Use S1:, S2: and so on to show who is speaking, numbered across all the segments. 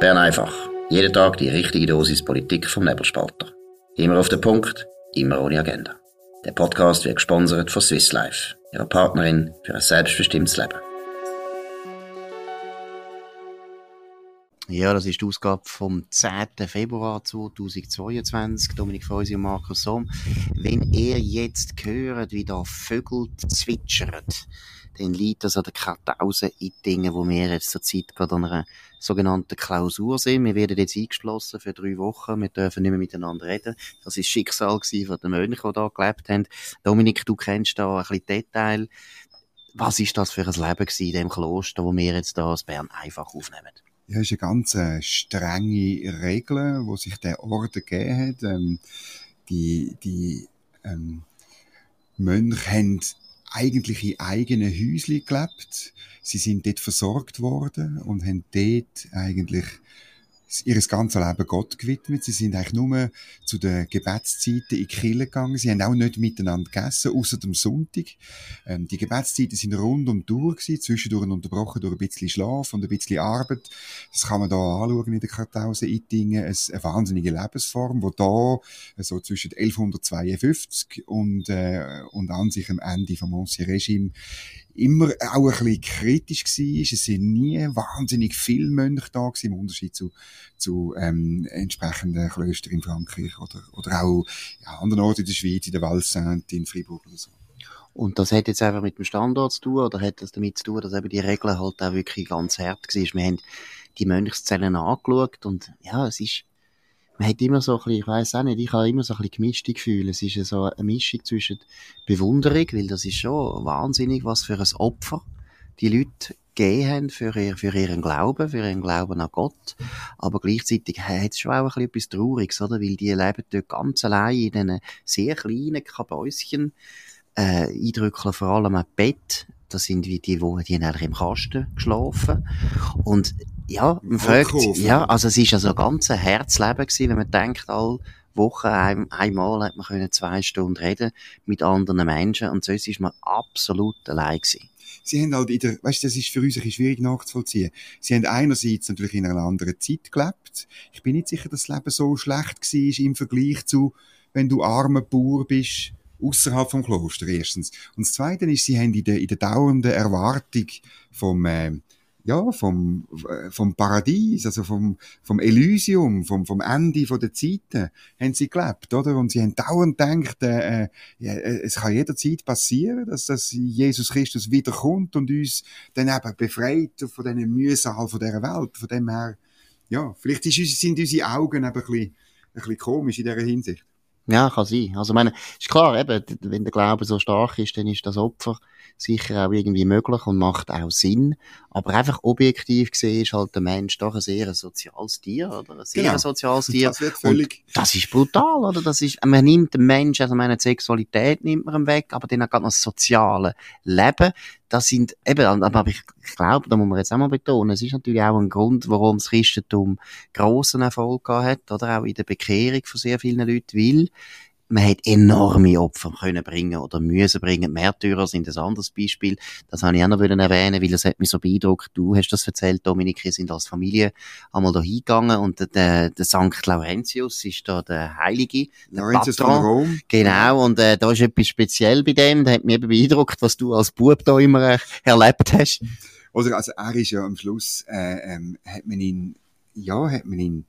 S1: Bern einfach. Jeden Tag die richtige Dosis Politik vom Nebelspalter. Immer auf den Punkt, immer ohne Agenda. Der Podcast wird gesponsert von Swiss Life, ihrer Partnerin für ein selbstbestimmtes Leben.
S2: Ja, das ist die Ausgabe vom 10. Februar 2022. Dominik Feusi und Markus Somm. Wenn ihr jetzt hört, wie da Vögel zwitschern, dann liegt das an der Kartause in Dingen, wo wir jetzt zur Zeit gerade an einer sogenannten Klausur sind. Wir werden jetzt eingeschlossen für drei Wochen. Wir dürfen nicht mehr miteinander reden. Das ist Schicksal von den Mönchen, die da gelebt haben. Dominik, du kennst da ein bisschen Detail. Was ist das für ein Leben gewesen in dem Kloster, wo wir jetzt da aus Bern einfach aufnehmen?
S3: Ja, ist eine ganz äh, strenge Regel, wo sich der Orden gegeben hat. Ähm, die die ähm, Mönche haben eigentlich in eigenen Häusli gelebt. Sie sind dort versorgt worden und haben dort eigentlich ihr ganzes Leben Gott gewidmet. Sie sind eigentlich nur zu den Gebetszeiten in die Kirche gegangen. Sie haben auch nicht miteinander gegessen, außer dem Sonntag. Ähm, die Gebetszeiten sind rund um die Uhr gewesen, zwischendurch unterbrochen durch ein bisschen Schlaf und ein bisschen Arbeit. Das kann man da anschauen in der Kartause Ittingen. Eine, eine wahnsinnige Lebensform, wo da äh, so zwischen 1152 und, äh, und an sich am Ende vom Ancien Regime immer auch ein bisschen kritisch war. Es sind nie wahnsinnig viele Mönche da gewesen, im Unterschied zu, zu ähm, entsprechenden Klöstern in Frankreich oder, oder auch ja, anderen Orten in der Schweiz, in der Val Sainte, in Fribourg oder so.
S2: Und das hat jetzt einfach mit dem Standort zu tun, oder hat das damit zu tun, dass eben die Regeln halt auch wirklich ganz hart waren? Wir haben die Mönchszellen angeschaut und ja, es ist man hat immer so ein bisschen, ich weiss auch nicht, ich habe immer so ein bisschen gemischte Gefühle. Es ist so eine Mischung zwischen Bewunderung, weil das ist schon wahnsinnig, was für ein Opfer die Leute gegeben haben für, ihr, für ihren Glauben, für ihren Glauben an Gott. Aber gleichzeitig hat es schon auch etwas Trauriges, oder? Weil die leben dort ganz allein in diesen sehr kleinen Kabäuschen, äh, eindrücklich vor allem ein Bett, das sind wie die, wo die haben im Kasten geschlafen. Und ja, man fragt, ja, also es ist also ein ganz Herzleben gewesen, wenn man denkt, all Woche ein, einmal hat man können zwei Stunden reden mit anderen Menschen und sonst ist man absolut allein gewesen.
S3: Sie haben halt in der, weißt, das ist für uns ein schwierig nachzuvollziehen. Sie haben einerseits natürlich in einer anderen Zeit gelebt. Ich bin nicht sicher, dass das Leben so schlecht war im Vergleich zu, wenn du armer Bauer bist, außerhalb vom Kloster erstens. Und das Zweite ist, sie haben in der, in der dauernden Erwartung vom, äh, ja, vom, vom Paradies, also vom, vom Elysium, vom, vom Ende der Zeiten, haben sie gelebt, oder? Und sie haben dauernd gedacht, äh, äh ja, äh, es kann jederzeit passieren, dass, dass Jesus Christus wiederkommt und uns dann eben befreit von diesen Mühsal von dieser Welt. Von dem her, ja, vielleicht ist, sind unsere Augen eben ein bisschen, ein bisschen komisch in dieser Hinsicht.
S2: Ja, kann sein. Also, meine, ist klar, eben, wenn der Glaube so stark ist, dann ist das Opfer sicher auch irgendwie möglich und macht auch Sinn. Aber einfach objektiv gesehen ist halt der Mensch doch ein sehr soziales Tier, oder? Ein sehr genau. soziales Tier.
S3: Das wird völlig.
S2: Und das ist brutal, oder? Das ist, man nimmt den Menschen, also meine Sexualität nimmt man ihm weg, aber dann auch gerade noch das soziale Leben. Das sind, eben, aber ich glaube, da muss man jetzt auch mal betonen, es ist natürlich auch ein Grund, warum das Christentum grossen Erfolg gehabt hat, oder? Auch in der Bekehrung von sehr vielen Leuten, weil man hat enorme Opfer können bringen oder müssen bringen. Märtyrer sind ein anderes Beispiel. Das habe ich auch noch erwähnen, weil das hat mich so beeindruckt. Du hast das erzählt, Dominik, wir sind als Familie einmal da hingegangen und der, der St. Laurentius ist da der Heilige, der
S3: Laurentius Patron. Von Rom.
S2: Genau, und äh, da ist etwas speziell bei dem. Der hat mich eben beeindruckt, was du als Bub da immer äh, erlebt hast.
S3: Oder also er ist ja am Schluss, äh, ähm, hat man ihn, ja, hat man ihn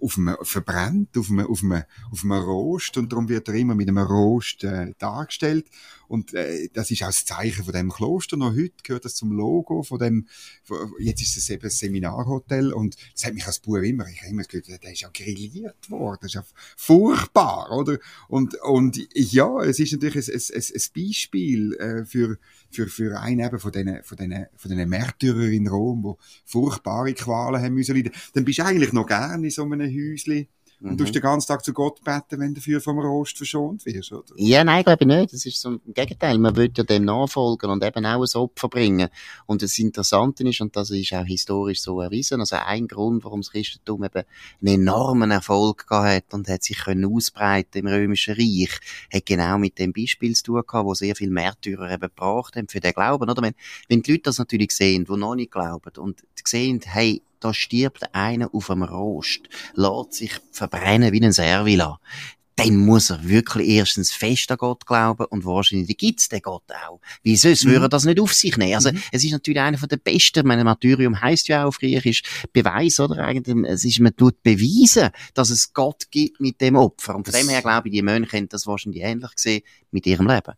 S3: auf einem, verbrennt, auf einem, auf einem, auf einem Rost und darum wird er immer mit einem Rost äh, dargestellt und äh, das ist auch das Zeichen von dem Kloster. Noch heute gehört das zum Logo von dem, von, jetzt ist es eben ein Seminarhotel und das hat mich als Bub immer, ich habe immer gehört, der ist ja grilliert worden, das ist ja furchtbar, oder? Und, und ja, es ist natürlich ein, ein, ein Beispiel äh, für, für, für einen eben von diesen, von diesen, von diesen Märtyrern in Rom, die furchtbare Qualen haben müssen. Dann bist du eigentlich noch gerne in so einem Häuschen und du mhm. den ganzen Tag zu Gott beten, wenn du dafür vom Rost verschont wirst, oder?
S2: Ja, nein, glaube ich nicht. Das ist so im Gegenteil. Man will ja dem nachfolgen und eben auch ein Opfer bringen. Und das Interessante ist, und das ist auch historisch so erwiesen, also ein Grund, warum das Christentum eben einen enormen Erfolg gehabt hat und hat sich können ausbreiten im Römischen Reich, hat genau mit dem Beispiel zu tun gehabt, wo sehr viele Märtyrer eben gebracht haben für den Glauben, oder? Wenn, wenn die Leute das natürlich sehen, die noch nicht glauben und sehen, hey, da stirbt einer auf einem Rost, lässt sich verbrennen wie ein Servila dann muss er wirklich erstens fest an Gott glauben und wahrscheinlich gibt's den Gott auch. Wie sonst mhm. würde er das nicht auf sich nehmen? Also, mhm. es ist natürlich einer von der besten, mein Martyrium heisst ja auch auf Griechisch Beweis, oder? Eigentlich, es ist, man tut beweisen, dass es Gott gibt mit dem Opfer. Und von dem her glaube ich, die Mönche haben das wahrscheinlich ähnlich gesehen mit ihrem Leben.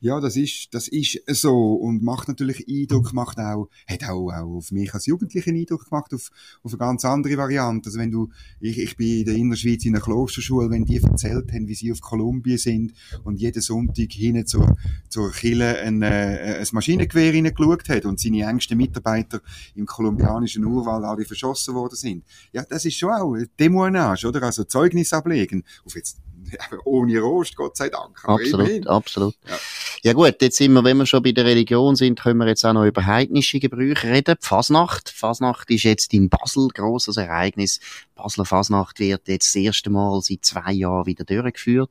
S3: Ja, das ist, das ist so und macht natürlich Eindruck, macht auch, hat auch, auch auf mich als Jugendlichen Eindruck gemacht, auf, auf eine ganz andere Variante. Also wenn du, ich, ich bin in der Innerschweiz in einer Klosterschule, wenn die erzählt haben, wie sie auf Kolumbien sind und jeden Sonntag hinten zur, zur Kille ein, äh, ein Maschinengewehr hineingeschaut hat und seine engsten Mitarbeiter im kolumbianischen Urwald alle verschossen worden sind. Ja, das ist schon auch Demonage, oder? Also Zeugnis ablegen. Auf jetzt ohne Rost, Gott sei Dank.
S2: absolut, absolut. Ja. Ja. gut, jetzt sind wir, wenn wir schon bei der Religion sind, können wir jetzt auch noch über heidnische Gebrüche reden. Fasnacht. Fasnacht ist jetzt in Basel grosses Ereignis. Basler Fasnacht wird jetzt das erste Mal seit zwei Jahren wieder durchgeführt.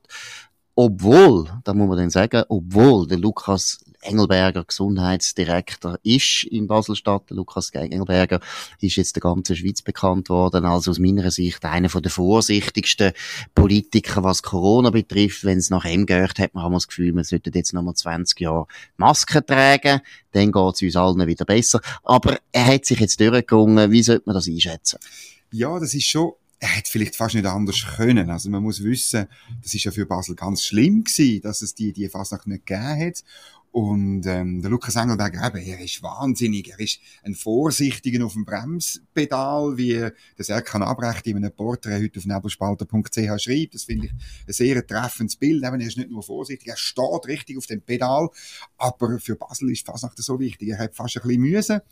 S2: Obwohl, da muss man dann sagen, obwohl der Lukas Engelberger Gesundheitsdirektor ist in Basel-Stadt. Lukas Engelberger ist jetzt der ganzen Schweiz bekannt worden als aus meiner Sicht einer der vorsichtigsten Politiker, was Corona betrifft. Wenn es nach ihm geht, hat man das Gefühl, man sollte jetzt noch mal 20 Jahre Masken tragen. Dann geht es uns allen wieder besser. Aber er hat sich jetzt durchgerungen. Wie sollte man das einschätzen?
S3: Ja, das ist schon er hätte vielleicht fast nicht anders können. Also man muss wissen, das ist ja für Basel ganz schlimm gewesen, dass es die, die Fasnacht nicht gegeben hat. Und ähm, der Lukas Engelberger, eben, er ist wahnsinnig, er ist ein Vorsichtiger auf dem Bremspedal, wie das Erkan Abrecht in einem Porträt heute auf nebelspalter.ch schreibt. Das finde ich ein sehr treffendes Bild. Eben, er ist nicht nur vorsichtig, er steht richtig auf dem Pedal. Aber für Basel ist fast noch so wichtig. Er hat fast ein bisschen Mühe.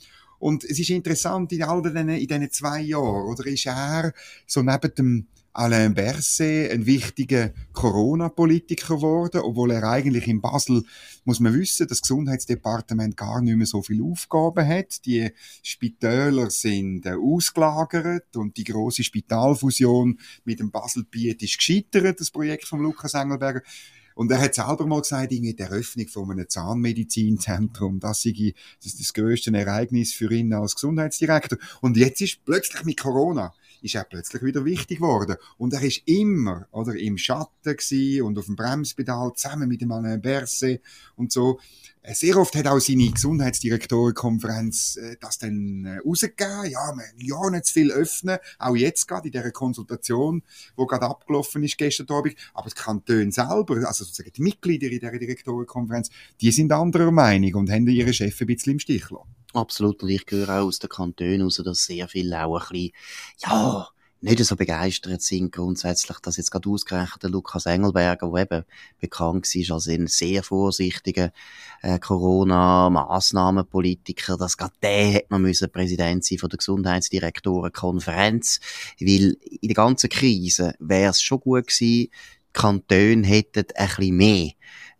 S3: Und es ist interessant, in all diesen, in diesen zwei Jahren, oder ist er so neben dem Alain Berset ein wichtiger Corona-Politiker geworden, obwohl er eigentlich in Basel, muss man wissen, das Gesundheitsdepartement gar nicht mehr so viele Aufgaben hat. Die Spitäler sind äh, ausgelagert und die große Spitalfusion mit dem Basel-Biet ist gescheitert, das Projekt von Lukas Engelberger. Und er hat selber mal gesagt, irgendwie die Eröffnung von einem Zahnmedizinzentrum, das sei das, das größte Ereignis für ihn als Gesundheitsdirektor. Und jetzt ist plötzlich mit Corona ist er plötzlich wieder wichtig geworden. Und er ist immer, oder, im Schatten gewesen und auf dem Bremspedal zusammen mit dem Alain Berset und so. Äh, sehr oft hat auch seine Gesundheitsdirektorenkonferenz äh, das dann äh, rausgegeben. Ja, man ja nicht zu viel öffnen. Auch jetzt gerade in dieser Konsultation, wo gerade abgelaufen ist gestern Abend. Aber die Kantone selber, also sozusagen die Mitglieder in dieser Direktorenkonferenz, die sind anderer Meinung und haben ihre Chefs ein bisschen im Stich gelassen.
S2: Absolut. Und ich höre auch aus den Kantonen raus, dass sehr viele auch ein bisschen, ja, nicht so begeistert sind grundsätzlich, dass jetzt gerade ausgerechnet der Lukas Engelberger, der eben bekannt war als ein sehr vorsichtiger äh, Corona-Massnahmenpolitiker, dass gerade der hätte man müssen Präsident sein von der Gesundheitsdirektorenkonferenz, weil in der ganzen Krise wäre es schon gut gewesen, die Kantone hätten ein bisschen mehr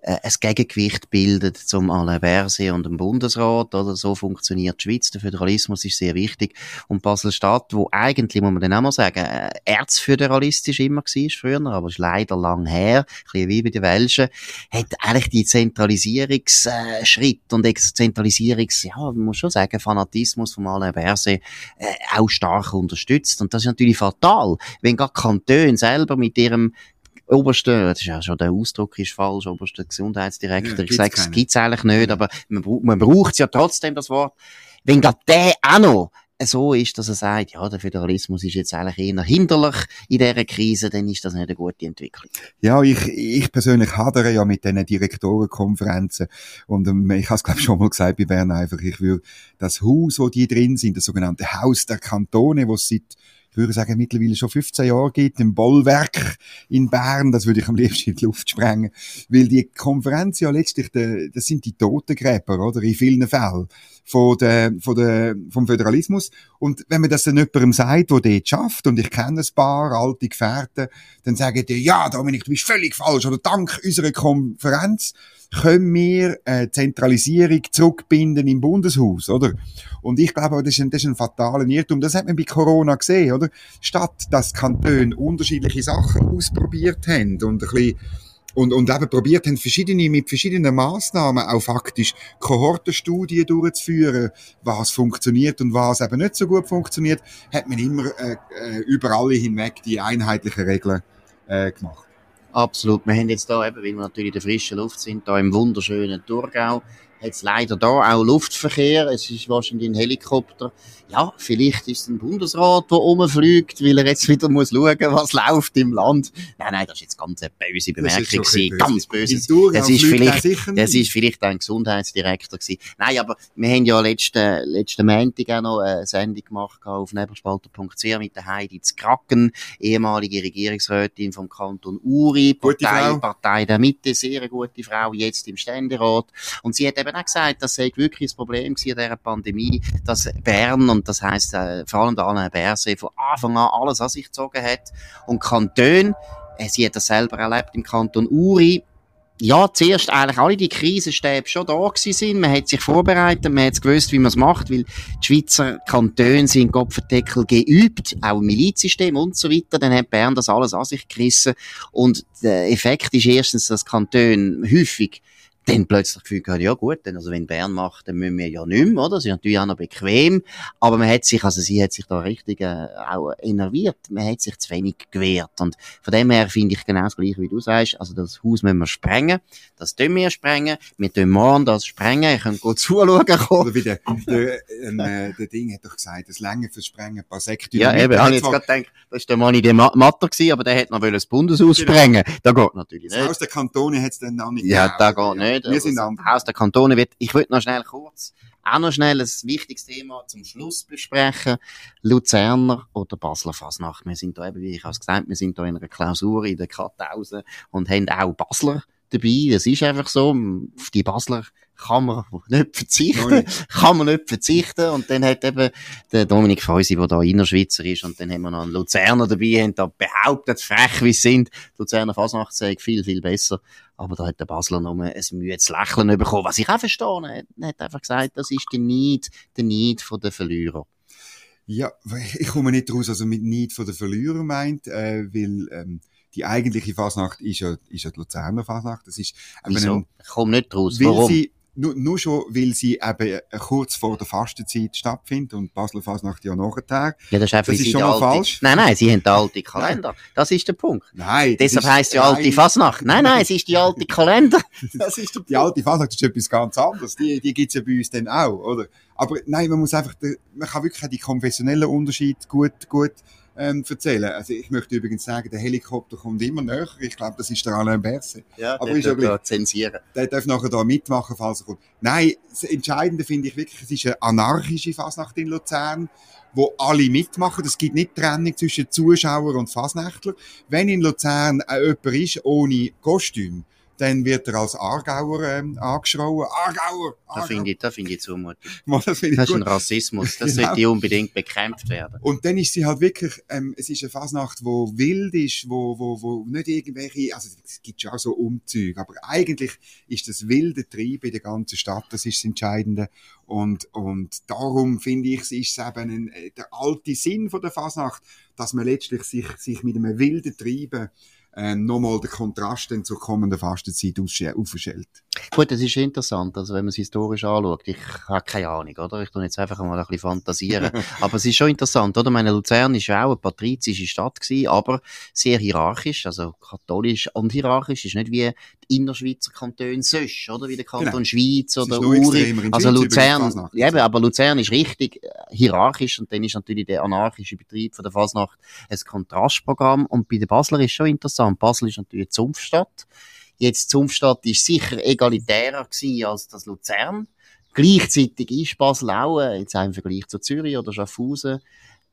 S2: äh, ein Gegengewicht bildet zum Alain Berset und dem Bundesrat, oder so funktioniert die Schweiz. Der Föderalismus ist sehr wichtig. Und Basel-Stadt, wo eigentlich, muss man dann auch mal sagen, äh, erzföderalistisch immer war früher, aber ist leider lang her, ein bisschen wie bei den Welschen, hat eigentlich die Zentralisierungsschritt und Zentralisierungs, ja, man muss schon sagen, Fanatismus von Alain Berset äh, auch stark unterstützt. Und das ist natürlich fatal, wenn gar Kantone selber mit ihrem oberste, das ist ja schon der Ausdruck ist falsch, oberste Gesundheitsdirektor. Ja, ich sage, es gibt's eigentlich nicht, ja. aber man, man braucht ja trotzdem das Wort. Wenn gerade der auch noch so ist, dass er sagt, ja, der Föderalismus ist jetzt eigentlich eher hinderlich in dieser Krise, dann ist das nicht eine gute Entwicklung.
S3: Ja, ich, ich persönlich hadere ja mit diesen Direktorenkonferenzen und ähm, ich habe es glaube schon mal gesagt bei Bern einfach, ich würde das Haus, wo die drin sind, das sogenannte Haus der Kantone, wo es seit ich würde sagen, mittlerweile schon 15 Jahre gibt, im Bollwerk in Bern, das würde ich am liebsten in die Luft sprengen, weil die Konferenz ja letztlich, de, das sind die Totengräber, oder, in vielen Fällen, von der, von der, vom Föderalismus. Und wenn man das dann jemandem sagt, der dort schafft, und ich kenne ein paar alte Gefährten, dann sagen die, ja, Dominik, du bist völlig falsch, oder dank unserer Konferenz, können wir äh, Zentralisierung zurückbinden im Bundeshaus, oder? Und ich glaube, das ist ein, das ist ein fataler Irrtum. Das hat man bei Corona gesehen, oder? Statt dass Kantone unterschiedliche Sachen ausprobiert haben und ein bisschen und, und eben probiert haben, verschiedene, mit verschiedenen Maßnahmen auch faktisch Kohortenstudien durchzuführen, was funktioniert und was eben nicht so gut funktioniert, hat man immer äh, äh über alle hinweg die einheitlichen Regeln äh, gemacht.
S2: Absolut. Wir haben jetzt da eben, weil wir natürlich in der frischen Luft sind, da im wunderschönen Thurgau, hat es leider da auch Luftverkehr. Es ist wahrscheinlich ein Helikopter. Ja, vielleicht ist es ein Bundesrat, der rumfliegt, weil er jetzt wieder muss schauen, was läuft im Land. Nein, nein, das ist jetzt ganz eine böse Bemerkung gewesen. Ganz böse. Es ist vielleicht, es ist vielleicht ein Gesundheitsdirektor gewesen. Nein, aber wir haben ja letzten, letzten Montag auch noch eine Sendung gemacht auf nebelspalter.ch mit der Heidi Kraken, ehemalige Regierungsrätin vom Kanton Uri, Partei, Partei der Mitte, sehr gute Frau, jetzt im Ständerat. Und sie hat eben eben auch gesagt, das sei wirklich das Problem in dieser Pandemie, dass Bern, und das heisst äh, vor allem der Alain Berset, von Anfang an alles an sich gezogen hat. Und Kanton, äh, sie hat das selber erlebt im Kanton Uri, ja, zuerst eigentlich alle die Krisenstäbe schon da gewesen sind. Man hat sich vorbereitet, man hat gewusst, wie man es macht, weil die Schweizer Kantone sind Kopfendeckel geübt, auch im Milizsystem und so weiter. Dann hat Bern das alles an sich gerissen. Und der Effekt ist erstens, dass Kantone häufig dann plötzlich gefühlt gehabt, ja gut, dann, also wenn Bern macht, dann müssen wir ja nicht mehr, oder? Das ist natürlich auch noch bequem, aber man hat sich, also sie hat sich da richtig äh, auch innerviert, man hat sich zu wenig gewehrt und von dem her finde ich genau das gleiche, wie du sagst, also das Haus müssen wir sprengen, das tun wir sprengen, wir tun morgen das sprengen, ich kann gut zuschauen kommen.
S3: Oder wie der, der, ähm, äh, der Ding hat doch gesagt, das Länge fürs Sprengen, ein paar Sekte.
S2: Ja, eben, habe ich jetzt gerade gedacht, das war der Mann in der Matter gewesen, aber der hätte noch das Bundeshaus genau. sprengen, da geht natürlich
S3: nicht. Das Haus der Kantone hat es dann noch nicht
S2: Ja, da geht nicht nicht.
S3: Wir sind anders.
S2: Aus der Kantone wird, ich würde noch schnell kurz, auch noch schnell ein wichtiges Thema zum Schluss besprechen. Luzerner oder Basler Fasnacht. Wir sind da eben, wie ich auch gesagt wir sind da in einer Klausur in der Kartause und haben auch Basler dabei. Das ist einfach so. Auf die Basler kann man nicht verzichten. kann man nicht verzichten. Und dann hat eben der Dominik Feusi, der da Innerschweizer ist, und dann haben wir noch einen Luzerner dabei, haben da behauptet, frech wie sie sind, die Luzerner Fasnacht sei viel, viel besser. Aber da hat der Basler noch ein müdes Lächeln bekommen, was ich auch verstehe. Er hat einfach gesagt, das ist der Neid, der Neid von den Verlierern.
S3: Ja, ich komme nicht raus, also mit Neid von den Verlierern meint, äh, weil, ähm, die eigentliche Fasnacht ist ja, ist ja die Luzerner Fasnacht. Das ist
S2: Wieso? Ein, ich komme nicht raus. Warum?
S3: Sie, nur, nur schon, weil sie eben kurz vor der Fastenzeit stattfindet und Basler Fasnacht ja nachher.
S2: Ja, das ist einfach das ist schon mal alte, falsch. Nein, nein, sie haben den alten Kalender. Das ist der Punkt.
S3: Nein.
S2: Deshalb heisst ja alte Fasnacht. Nein, nein, es ist die alte Kalender.
S3: das ist der Die alte Fasnacht ist etwas ganz anderes. Die, die gibt's ja bei uns dann auch, oder? Aber nein, man muss einfach, man kann wirklich die konfessionellen Unterschied gut, gut ähm, erzählen. Also ich möchte übrigens sagen, der Helikopter kommt immer näher. Ich glaube, das ist der Alain Berset.
S2: Ja, aber der darf zensieren.
S3: Der darf nachher da mitmachen, falls er kommt. Nein, das Entscheidende finde ich wirklich, es ist eine anarchische Fasnacht in Luzern wo alle mitmachen. Es gibt nicht Trennung zwischen Zuschauer und Fasnächtler. Wenn in Luzern äh, jemand ist ohne Kostüm, dann wird er als Aargauer ähm, angeschrien. Aargauer!
S2: Aargauer. Da finde ich, da finde ich zumutig.
S3: das, find
S2: ich das ist ein Rassismus. Das genau. sollte unbedingt bekämpft werden.
S3: Und dann ist sie halt wirklich, ähm, es ist eine Fasnacht, wo wild ist, wo, wo, wo nicht irgendwelche, also es gibt schon auch so Umzüge, aber eigentlich ist das wilde Trieb in der ganzen Stadt, das ist das Entscheidende. Und, und darum finde ich, es ist eben ein, äh, der alte Sinn von der Fasnacht, dass man letztlich sich, sich mit einem wilden Treiben äh, nochmal den Kontrast dann zur kommenden Fastenzeit aufstellt.
S2: Gut, das ist interessant, also wenn man es historisch anschaut, ich habe keine Ahnung, oder? Ich tue jetzt einfach mal ein bisschen fantasieren. aber es ist schon interessant, oder? Meine Luzern ist ja auch eine patrizische Stadt gewesen, aber sehr hierarchisch, also katholisch und hierarchisch, ist nicht wie die Innerschweizer Kantone sonst, oder? Wie der Kanton genau. Schweiz oder Uri. Also Luzern, ja, eben, aber Luzern ist richtig äh, hierarchisch und dann ist natürlich der anarchische Betrieb von der Fasnacht ein Kontrastprogramm und bei der Basler ist schon interessant. Basel ist natürlich eine Zunftstadt. Jetzt Zunftstadt ist sicher egalitärer gewesen als das Luzern. Gleichzeitig ist Basel auch, äh, jetzt auch im Vergleich zu Zürich oder Schaffhausen,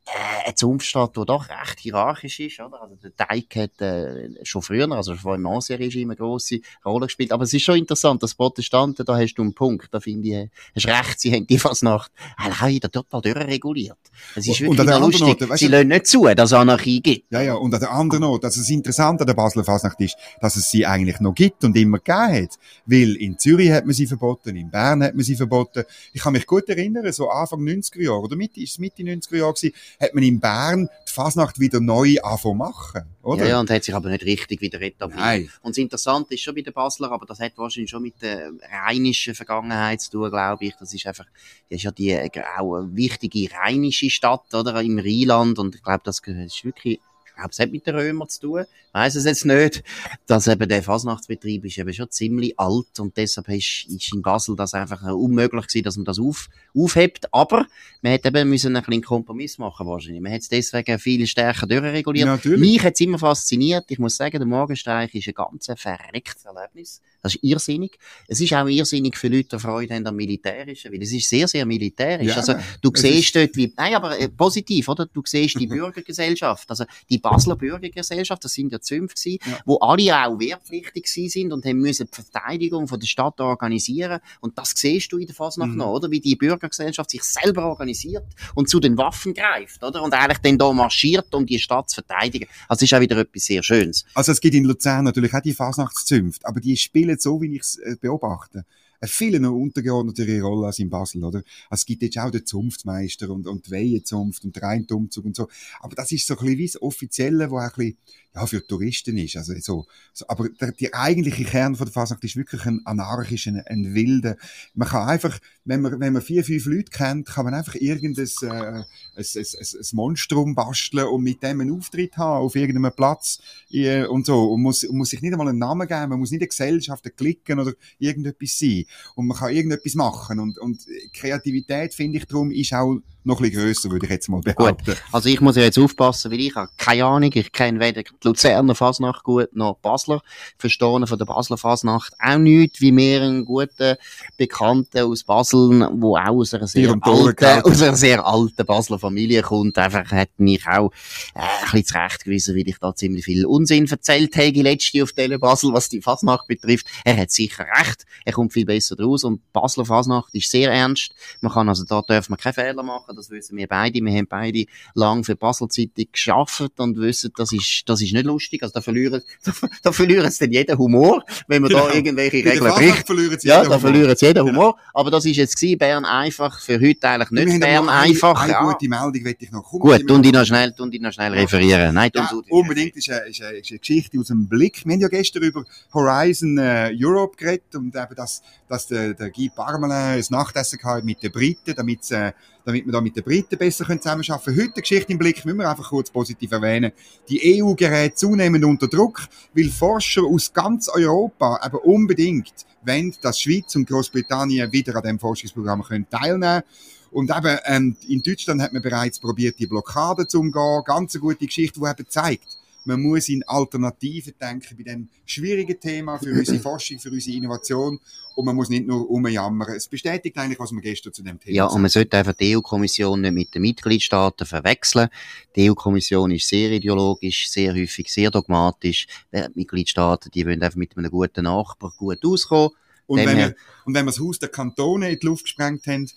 S2: äh, eine Zunftstadt, die doch recht hierarchisch ist, oder? Also der Teig hat äh, schon früher, also vor dem Ancien-Regime, eine grosse Rolle gespielt. Aber es ist schon interessant, dass Protestanten, da hast du einen Punkt, da finde ich, hast recht, sie haben die Fasnacht auch wieder total durchreguliert. Es ist wirklich und lustig, Note, weißt sie lassen nicht zu, dass es Anarchie gibt.
S3: Ja, ja, und an der anderen Note, dass das Interessante an der Basler Fasnacht ist, dass es sie eigentlich noch gibt und immer gegeben hat. Weil in Zürich hat man sie verboten, in Bern hat man sie verboten. Ich kann mich gut erinnern, so Anfang 90er Jahre, oder Mitte, ist es Mitte 90er Jahre gewesen, hat man in Bern die Fasnacht wieder neu anfangen machen, oder?
S2: Ja, ja, und hat sich aber nicht richtig wieder etabliert.
S3: Nein.
S2: Und das Interessante ist schon bei den Basler, aber das hat wahrscheinlich schon mit der rheinischen Vergangenheit zu tun, glaube ich. Das ist einfach, das ist ja die äh, auch eine wichtige rheinische Stadt, oder, im Rheinland. Und ich glaube, das ist wirklich ich glaube, es hat mit den Römern zu tun. Ich weiss es jetzt nicht. Dass eben der Fasnachtsbetrieb ist eben schon ziemlich alt und deshalb ist, ist in Basel das einfach unmöglich gewesen, dass man das auf, aufhebt. Aber man hätte eben müssen einen kleinen Kompromiss machen wahrscheinlich. Man hätte es deswegen viel stärker durchreguliert.
S3: Natürlich.
S2: Mich hat es immer fasziniert. Ich muss sagen, der Morgenstreich ist ein ganz verrecktes Erlebnis. Das ist irrsinnig. Es ist auch irrsinnig für Leute, die Freude haben am Militärischen, weil es ist sehr, sehr militärisch.
S3: Ja,
S2: also, du siehst dort wie, nein, aber äh, positiv, oder? Du siehst die Bürgergesellschaft, also die Basler Bürgergesellschaft, das sind ja Zünfte gewesen,
S3: Ja.
S2: wo alle auch wehrpflichtig gewesen sind und haben müssen die Verteidigung von der Stadt organisieren. Und das siehst du in der Fasnacht
S3: Mhm.
S2: noch, oder? Wie die Bürgergesellschaft sich selber organisiert und zu den Waffen greift, oder? Und eigentlich dann da marschiert, um die Stadt zu verteidigen. Also, es ist auch wieder etwas sehr Schönes.
S3: Also es gibt in Luzern natürlich auch die Fasnachtszünfte, aber die spielen so, wie ich es äh, beobachte, eine viel noch untergeordnetere Rolle als in Basel, oder? Also es gibt jetzt auch den Zunftmeister und, und die Weihenzunft und den Rheintumzug und so. Aber das ist so ein bisschen wie das Offizielle, wo auch ein bisschen, ja, für Touristen ist. Also so, so aber der, der eigentliche Kern von der Fasnacht ist wirklich ein anarchischer, ein, ein wilder. Man kann einfach, wenn man, wenn man vier, fünf Leute kennt, kann man einfach irgendein, äh, ein, ein, ein, Monstrum basteln und mit dem einen Auftritt haben auf irgendeinem Platz äh, und so. Und muss, muss sich nicht einmal einen Namen geben, man muss nicht eine Gesellschaft, Klicken oder irgendetwas sein. Und man kann irgendetwas machen. Und, und Kreativität, finde ich, darum ist auch noch ein bisschen grösser, würde ich jetzt mal behaupten.
S2: Also ich muss ja jetzt aufpassen, weil ich habe keine Ahnung. Ich kenne weder die Luzerner Fasnacht gut noch Basler. Verstehen von der Basler Fasnacht auch nicht, wie mir einen guten Bekannten aus Basel, wo auch aus einer sehr alten, aus einer sehr alten Basler Familie kommt, einfach hat mich auch äh, ein bisschen zurechtgewiesen, weil ich da ziemlich viel Unsinn erzählt habe, letzte auf Tele Basel, was die Fasnacht betrifft. Er hat sicher recht. Er kommt viel besser draus und die Basler Fasnacht ist sehr ernst. Man kann also, da darf man keine Fehler machen, das wissen wir beide. Wir haben beide lang für Basel Zeitung geschafft und wissen, das ist, das ist nicht lustig. Also da verlieren, da, da verlieren sie dann jeden Humor, wenn man
S3: Genau.
S2: da irgendwelche Regeln bricht.
S3: verlieren sie
S2: Ja, da
S3: Humor.
S2: verlieren sie jeden
S3: Genau.
S2: Humor. Aber das ist jetzt gewesen, Bern einfach, für heute eigentlich
S3: Wir
S2: nicht
S3: haben
S2: Bern
S3: aber eine,
S2: einfach.
S3: Eine
S2: ja.
S3: gute Meldung möchte ich noch. Komm,
S2: Gut,
S3: wir-
S2: tun die noch schnell, tun die noch schnell referieren. Nein,
S3: Ja,
S2: du
S3: unbedingt ist eine, ist, eine, ist eine Geschichte aus dem Blick. Wir haben ja gestern über Horizon äh, Europe geredet und eben, dass, dass der, der Guy Parmelin ein Nachtessen gehabt mit den Briten, damit, äh, damit wir da mit den Briten besser können zusammenarbeiten können. Heute Geschichte im Blick, müssen wir einfach kurz positiv erwähnen. Die EU gerät zunehmend unter Druck, weil Forscher aus ganz Europa eben unbedingt wollen, dass Schweiz und Großbritannien wieder an dem Forschungsprogramm können teilnehmen und eben, ähm, in Deutschland hat man bereits probiert, die Blockade zu umgehen. Ganz eine gute Geschichte, die eben zeigt, man muss in Alternativen denken bei dem schwierigen Thema für unsere Forschung, für unsere Innovation. Und man muss nicht nur rumjammern. Es bestätigt eigentlich, was wir gestern zu dem Thema
S2: Ja, und man sollte einfach die EU-Kommission nicht mit den Mitgliedstaaten verwechseln. Die EU-Kommission ist sehr ideologisch, sehr häufig sehr dogmatisch. Die Mitgliedstaaten, die wollen einfach mit einem guten Nachbar gut auskommen.
S3: Und wenn, wir, und wenn wir das Haus der Kantone in die Luft gesprengt haben,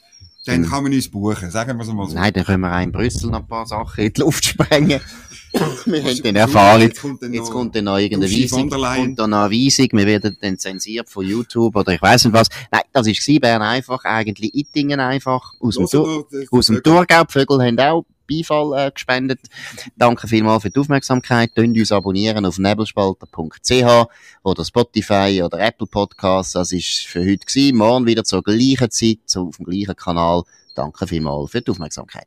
S3: dann
S2: Mhm.
S3: kann man uns buchen. Sagen wir es mal so.
S2: Nein, dann können wir auch in Brüssel noch ein paar Sachen in die Luft sprengen. wir haben dann
S3: Jetzt
S2: Erfahrung.
S3: kommt dann
S2: Jetzt kommt dann noch irgendeine Weisung. Kommt dann noch eine Weisung. Wir werden dann zensiert von YouTube oder ich weiss nicht was. Nein, das ist gewesen, Bern einfach, eigentlich Ittingen einfach, aus dem,
S3: den-
S2: aus dem Thurgau. Die Vögel haben auch Beifall äh, gespendet. Danke vielmals für die Aufmerksamkeit. Könnt uns abonnieren auf nebelspalter.ch oder Spotify oder Apple Podcasts. Das ist für heute gewesen. Morgen wieder zur gleichen Zeit, so auf dem gleichen Kanal. Danke vielmals für die Aufmerksamkeit.